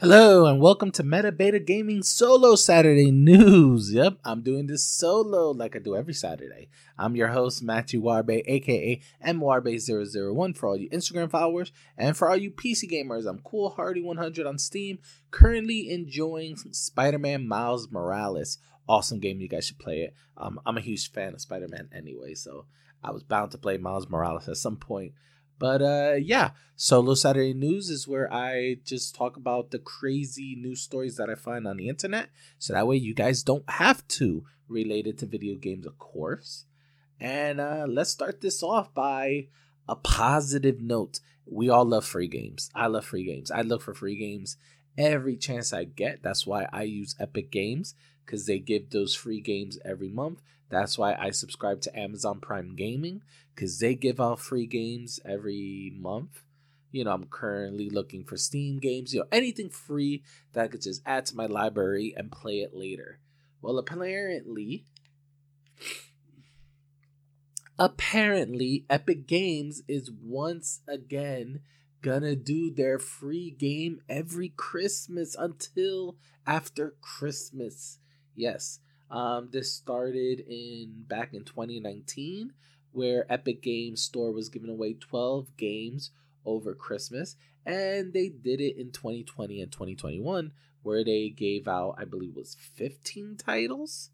Hello and welcome to Meta Beta Gaming Solo Saturday News. Yep, I'm doing this solo like I do every Saturday. I'm your host, Matthew Warbe, aka MWarbe001 for all you Instagram followers, and for all you PC gamers, I'm Cool Hardy 100 on Steam, currently enjoying Spider Man Miles Morales. Awesome game, you guys should play it. Um, I'm a huge fan of Spider Man anyway, so I was bound to play Miles Morales at some point. But uh, yeah, Solo Saturday News is where I just talk about the crazy news stories that I find on the internet. So that way you guys don't have to related to video games, of course. And uh, let's start this off by a positive note. We all love free games. I love free games. I look for free games every chance I get. That's why I use Epic Games because they give those free games every month. That's why I subscribe to Amazon Prime Gaming because they give out free games every month. You know, I'm currently looking for Steam games, you know, anything free that I could just add to my library and play it later. Well, apparently, apparently, Epic Games is once again gonna do their free game every Christmas until after Christmas. Yes, um, this started in back in 2019, where Epic Games Store was giving away 12 games over Christmas, and they did it in 2020 and 2021, where they gave out, I believe, was 15 titles.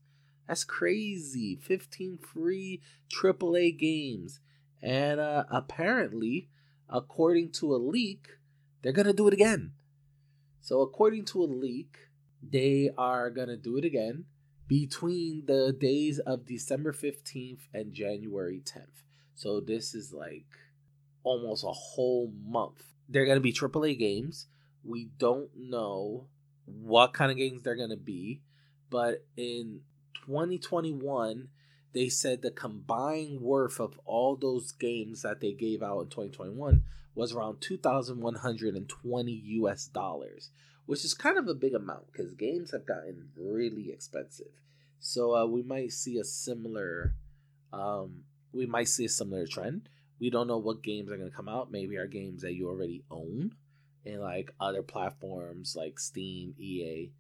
That's crazy! 15 free AAA games, and uh, apparently, according to a leak, they're gonna do it again. So, according to a leak, they are gonna do it again between the days of December 15th and January 10th. So this is like almost a whole month. They're going to be AAA games. We don't know what kind of games they're going to be, but in 2021, they said the combined worth of all those games that they gave out in 2021 was around 2120 US dollars, which is kind of a big amount because games have gotten really expensive. So uh, we might see a similar, um, we might see a similar trend. We don't know what games are going to come out. Maybe are games that you already own, and like other platforms like Steam, EA,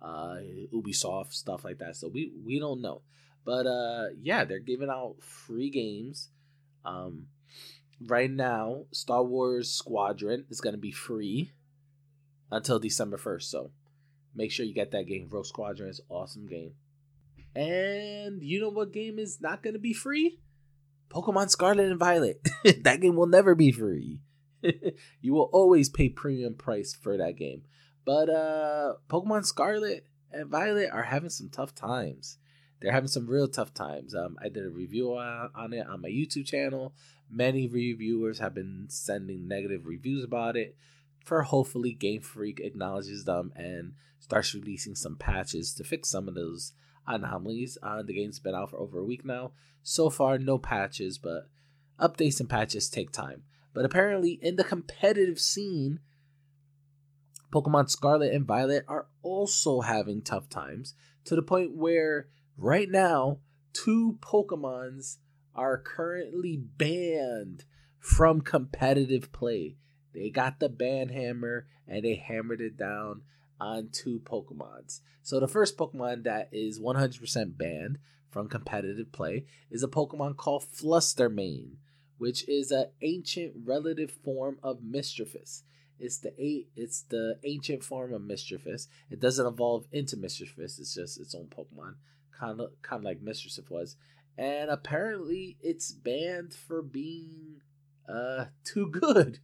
uh, Ubisoft, stuff like that. So we we don't know, but uh, yeah, they're giving out free games. Um, right now, Star Wars Squadron is going to be free until December 1st. So make sure you get that game. Rogue Squadron is awesome game. And you know what game is not going to be free? Pokemon Scarlet and Violet. that game will never be free. you will always pay premium price for that game. But uh Pokemon Scarlet and Violet are having some tough times. They're having some real tough times. Um, I did a review on it on my YouTube channel. Many reviewers have been sending negative reviews about it. For hopefully Game Freak acknowledges them and starts releasing some patches to fix some of those anomalies. Uh, the game's been out for over a week now. So far, no patches, but updates and patches take time. But apparently, in the competitive scene, Pokemon Scarlet and Violet are also having tough times to the point where right now, two Pokemons are currently banned from competitive play. They got the ban hammer and they hammered it down on two Pokemons. So the first Pokemon that is 100% banned from competitive play is a Pokemon called Flutter Mane, which is an ancient relative form of Misdreavus. It's the eight. It's the ancient form of Misdreavus. It doesn't evolve into Misdreavus. It's just its own Pokemon, kind of kind of like Misdreavus was. And apparently, it's banned for being uh too good.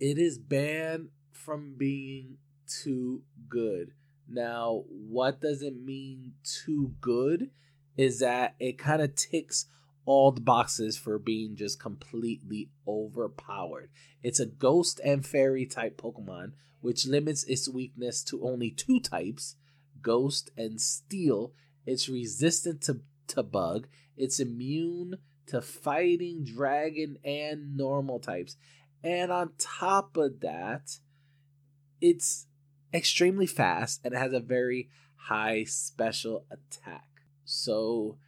It is banned from being too good. Now, what does it mean too good? Is that it kind of ticks all the boxes for being just completely overpowered. It's a ghost and fairy type Pokemon, which limits its weakness to only two types ghost and steel. It's resistant to, to bug, it's immune to fighting dragon and normal types. And on top of that, it's extremely fast and it has a very high special attack. So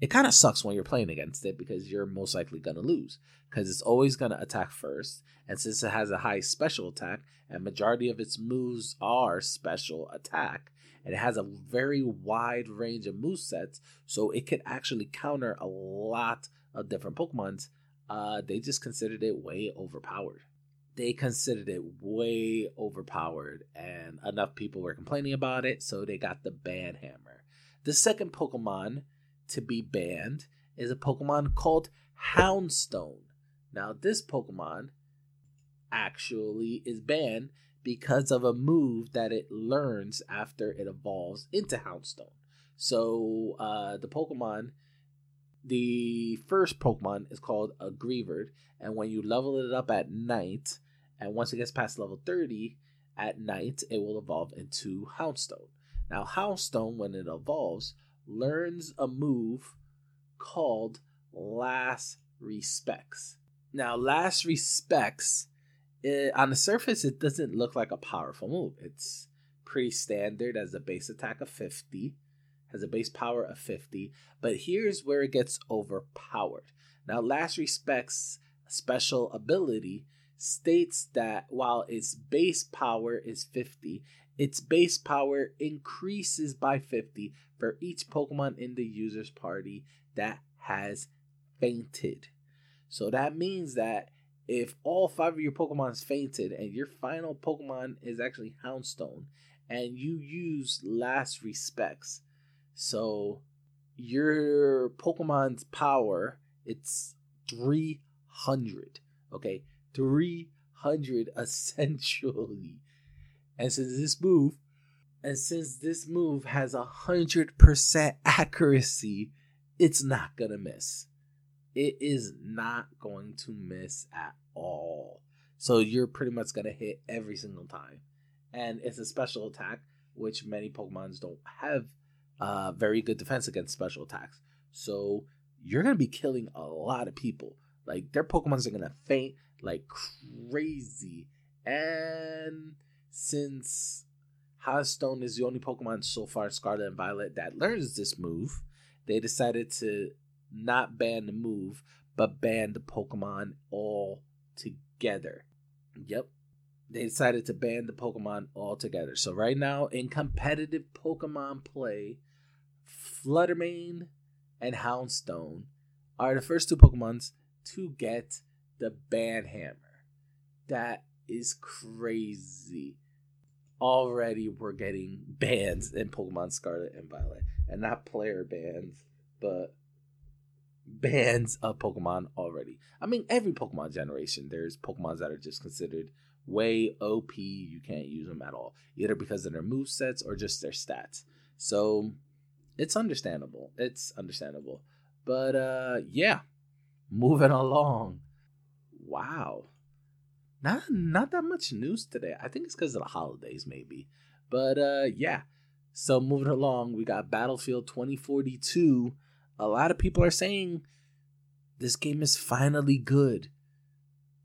it kind of sucks when you're playing against it because you're most likely going to lose. because it's always going to attack first. And since it has a high special attack, and majority of its moves are special attack, and it has a very wide range of move sets, so it could actually counter a lot of different Pokemons. Uh, they just considered it way overpowered. They considered it way overpowered, and enough people were complaining about it, so they got the ban hammer. The second Pokemon to be banned is a Pokemon called Houndstone. Now, this Pokemon actually is banned because of a move that it learns after it evolves into Houndstone. So, uh, the Pokemon, the first Pokemon is called a Greavard, and when you level it up at night, and once it gets past level 30, at night it will evolve into Houndstone. Now, Houndstone, when it evolves, learns a move called Last Respects. Now, Last Respects, it, eh, on the surface, it doesn't look like a powerful move. It's pretty standard as a base attack of 50, has a base power of 50, but here's where it gets overpowered. Now, Last Respects special ability states that while its base power is 50, its base power increases by 50 for each Pokemon in the user's party that has fainted. So that means that if all five of your Pokemon's fainted and your final Pokemon is actually Houndstone and you use Last Respects, so your Pokemon's power, it's 300. Okay, 300 essentially. And since this move, and since this move has a hundred percent accuracy, it's not gonna miss. It is not going to miss at all. So you're pretty much gonna hit every single time. And it's a special attack, which many Pokemons don't have uh, very good defense against special attacks. So you're gonna be killing a lot of people. Like their Pokemons are gonna faint like crazy. And since Houndstone is the only Pokemon so far, Scarlet and Violet, that learns this move, they decided to not ban the move, but ban the Pokemon all together. Yep. They decided to ban the Pokemon altogether. So right now in competitive Pokemon play, Fluttermane and Houndstone are the first two Pokemons to get the ban hammer. That is crazy. Already we're getting bans in Pokemon Scarlet and Violet. And not player bans, but bans of Pokemon already. I mean, every Pokemon generation, there's Pokemons that are just considered way OP. You can't use them at all, either because of their move sets or just their stats. So it's understandable. It's understandable. But uh yeah, moving along. Wow not not that much news today. I think it's because of the holidays, maybe. But uh, yeah. So moving along, we got Battlefield 2042. A lot of people are saying this game is finally good.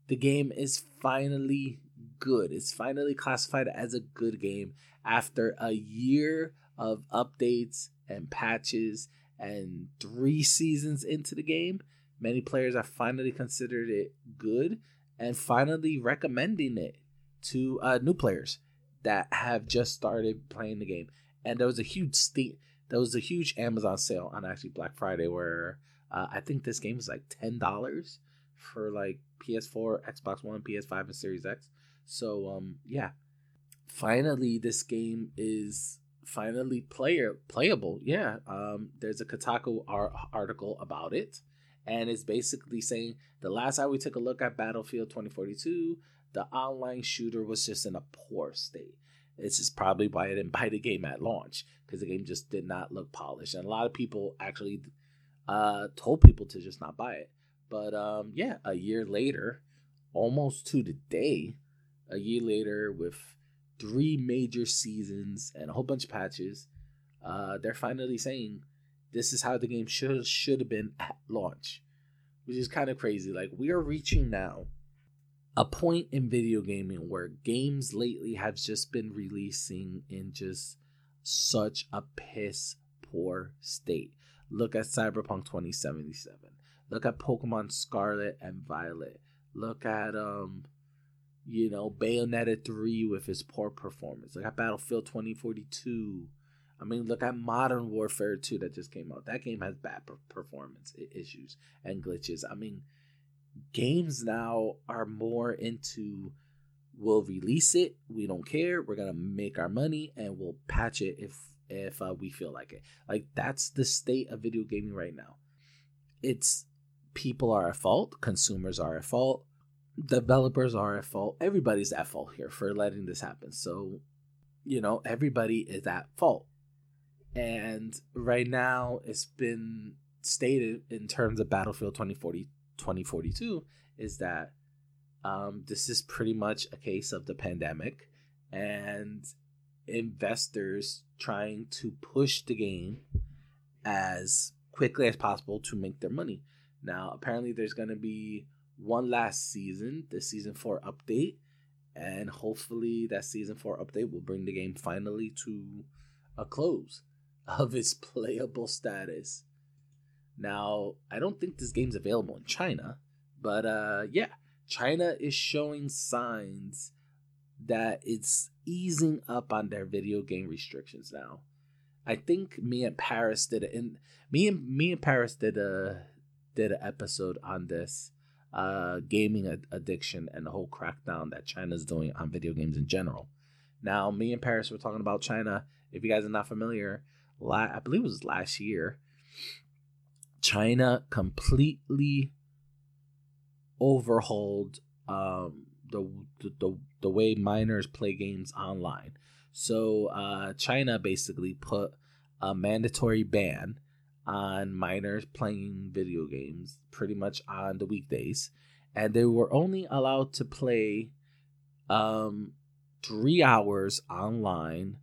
The game is finally good. It's finally classified as a good game after a year of updates and patches and three seasons into the game. Many players have finally considered it good and finally recommending it to uh, new players that have just started playing the game. And there was a huge steam, there was a huge Amazon sale on actually Black Friday where uh, I think this game was like ten dollars for like PS4, Xbox One, PS5, and Series X. So um yeah, finally this game is finally player playable. Yeah, um, there's a Kotaku article about it and it's basically saying the last time we took a look at Battlefield 2042, the online shooter was just in a poor state. This is probably why I didn't buy the game at launch because the game just did not look polished, and a lot of people actually uh, told people to just not buy it. But um, yeah, a year later, almost to the day, a year later with three major seasons and a whole bunch of patches, uh, they're finally saying this is how the game should should have been at launch, which is kind of crazy. Like we are reaching now a point in video gaming where games lately have just been releasing in just such a piss poor state. Look at Cyberpunk 2077. Look at Pokemon Scarlet and Violet. Look at um, you know, Bayonetta three with its poor performance. Look at Battlefield twenty forty two. I mean, look at Modern Warfare 2 that just came out. That game has bad performance issues and glitches. I mean, games now are more into we'll release it, we don't care, we're going to make our money and we'll patch it if if uh, we feel like it. Like that's the state of video gaming right now. It's people are at fault, consumers are at fault, developers are at fault. Everybody's at fault here for letting this happen. So, you know, everybody is at fault. And right now it's been stated in terms of Battlefield 2040 2042 is that um, this is pretty much a case of the pandemic and investors trying to push the game as quickly as possible to make their money. Now, apparently, there's going to be one last season, the season four update, and hopefully, that season four update will bring the game finally to a close of its playable status. Now, I don't think this game's available in China, but uh, yeah, China is showing signs that it's easing up on their video game restrictions now. I think me and Paris did it, and me and me and Paris did a did an episode on this uh, gaming ad- addiction and the whole crackdown that China's doing on video games in general. Now, me and Paris were talking about China. If you guys are not familiar, la- I believe it was last year. China completely overhauled um, the, the the way minors play games online. So uh, China basically put a mandatory ban on minors playing video games pretty much on the weekdays, and they were only allowed to play um, three hours online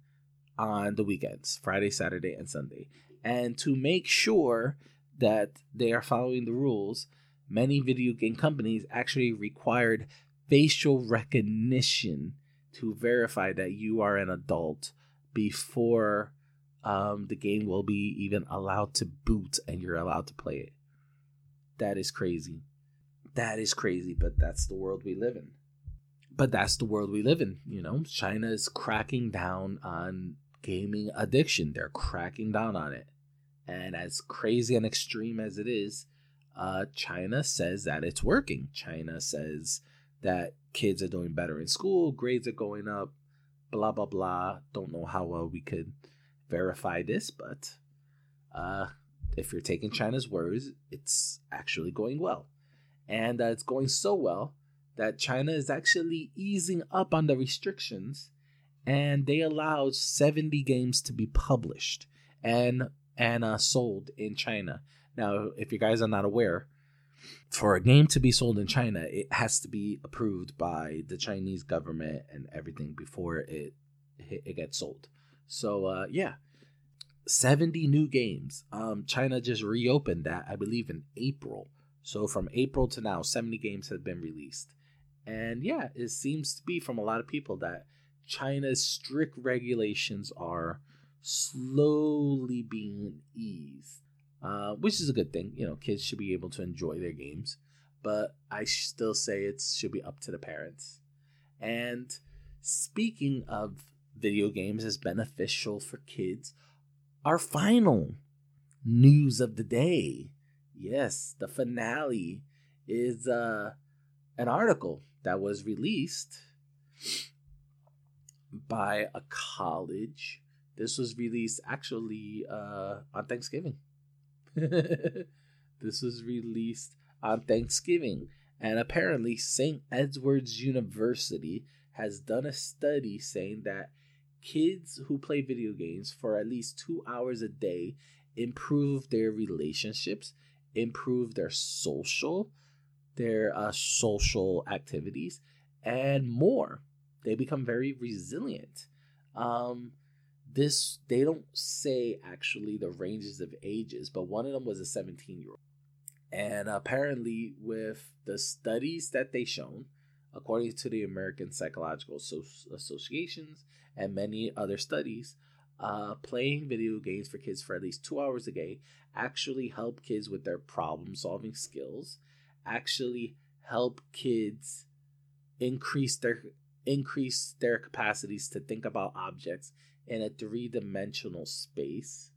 on the weekends, Friday, Saturday, and Sunday. And to make sure that they are following the rules, many video game companies actually required facial recognition to verify that you are an adult before um, the game will be even allowed to boot and you're allowed to play it. That is crazy. That is crazy, but that's the world we live in. But that's the world we live in. You know, China is cracking down on gaming addiction. They're cracking down on it. And as crazy and extreme as it is, uh, China says that it's working. China says that kids are doing better in school, grades are going up, blah, blah, blah. Don't know how well we could verify this, but uh, if you're taking China's words, it's actually going well. And uh, it's going so well that China is actually easing up on the restrictions and they allowed 70 games to be published and and uh, sold in China. Now, if you guys are not aware, for a game to be sold in China, it has to be approved by the Chinese government and everything before it it gets sold. So uh, yeah, seventy new games. Um, China just reopened that I believe in April. So from April to now, seventy games have been released, and yeah, it seems to be from a lot of people that China's strict regulations are slowly being eased, uh, which is a good thing. You know, kids should be able to enjoy their games, but I still say it should be up to the parents. And speaking of video games as beneficial for kids, our final news of the day, yes, the finale is uh, an article that was released by a college this was released actually uh, on Thanksgiving. this was released on Thanksgiving. And apparently, St. Edward's University has done a study saying that kids who play video games for at least two hours a day improve their relationships, improve their social, their uh, social activities, and more. They become very resilient. Um, this they don't say actually the ranges of ages, but one of them was a 17 year old. And apparently, with the studies that they shown, according to the American Psychological so- Associations and many other studies, uh, playing video games for kids for at least two hours a day actually help kids with their problem solving skills, actually help kids increase their increase their capacities to think about objects in a three-dimensional space.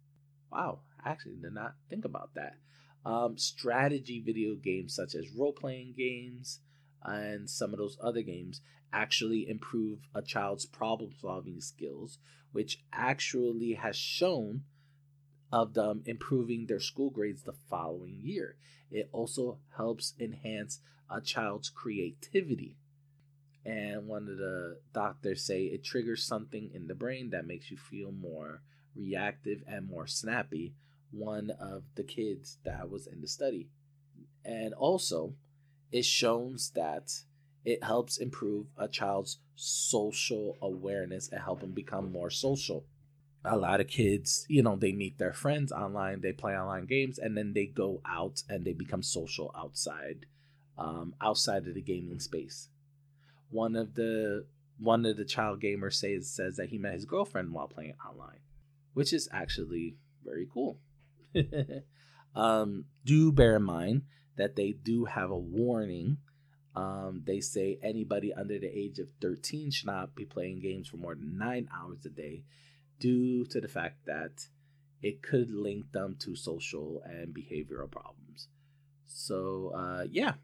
Wow, I actually did not think about that. Um, strategy video games such as role-playing games and some of those other games actually improve a child's problem-solving skills, which actually has shown of them improving their school grades the following year. It also helps enhance a child's creativity. And one of the doctors say it triggers something in the brain that makes you feel more reactive and more snappy. One of the kids that was in the study. And also, it shows that it helps improve a child's social awareness and help them become more social a lot of kids, you know, they meet their friends online, they play online games, and then they go out and they become social outside, um, outside of the gaming space. One of the one of the child gamers says says that he met his girlfriend while playing online, which is actually very cool. um, do bear in mind that they do have a warning. Um, they say anybody under the age of 13 should not be playing games for more than nine hours a day due to the fact that it could link them to social and behavioral problems. So, uh, yeah,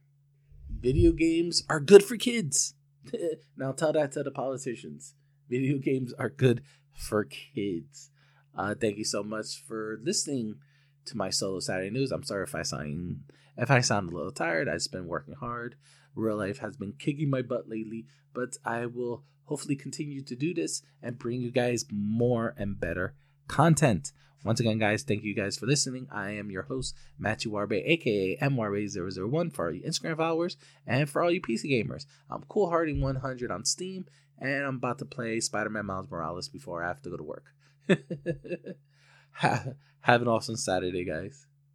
video games are good for kids. now tell that to the politicians. Video games are good for kids. Uh, thank you so much for listening to my solo Saturday news. I'm sorry if I sound if I sound a little tired. I've been working hard. Real life has been kicking my butt lately, but I will hopefully continue to do this and bring you guys more and better content. Once again, guys, thank you guys for listening. I am your host, Matthew Warbe, aka MWarbe001 for all you Instagram followers and for all you PC gamers. I'm Cool Harding 100 on Steam, and I'm about to play Spider Man Miles Morales before I have to go to work. have an awesome Saturday, guys.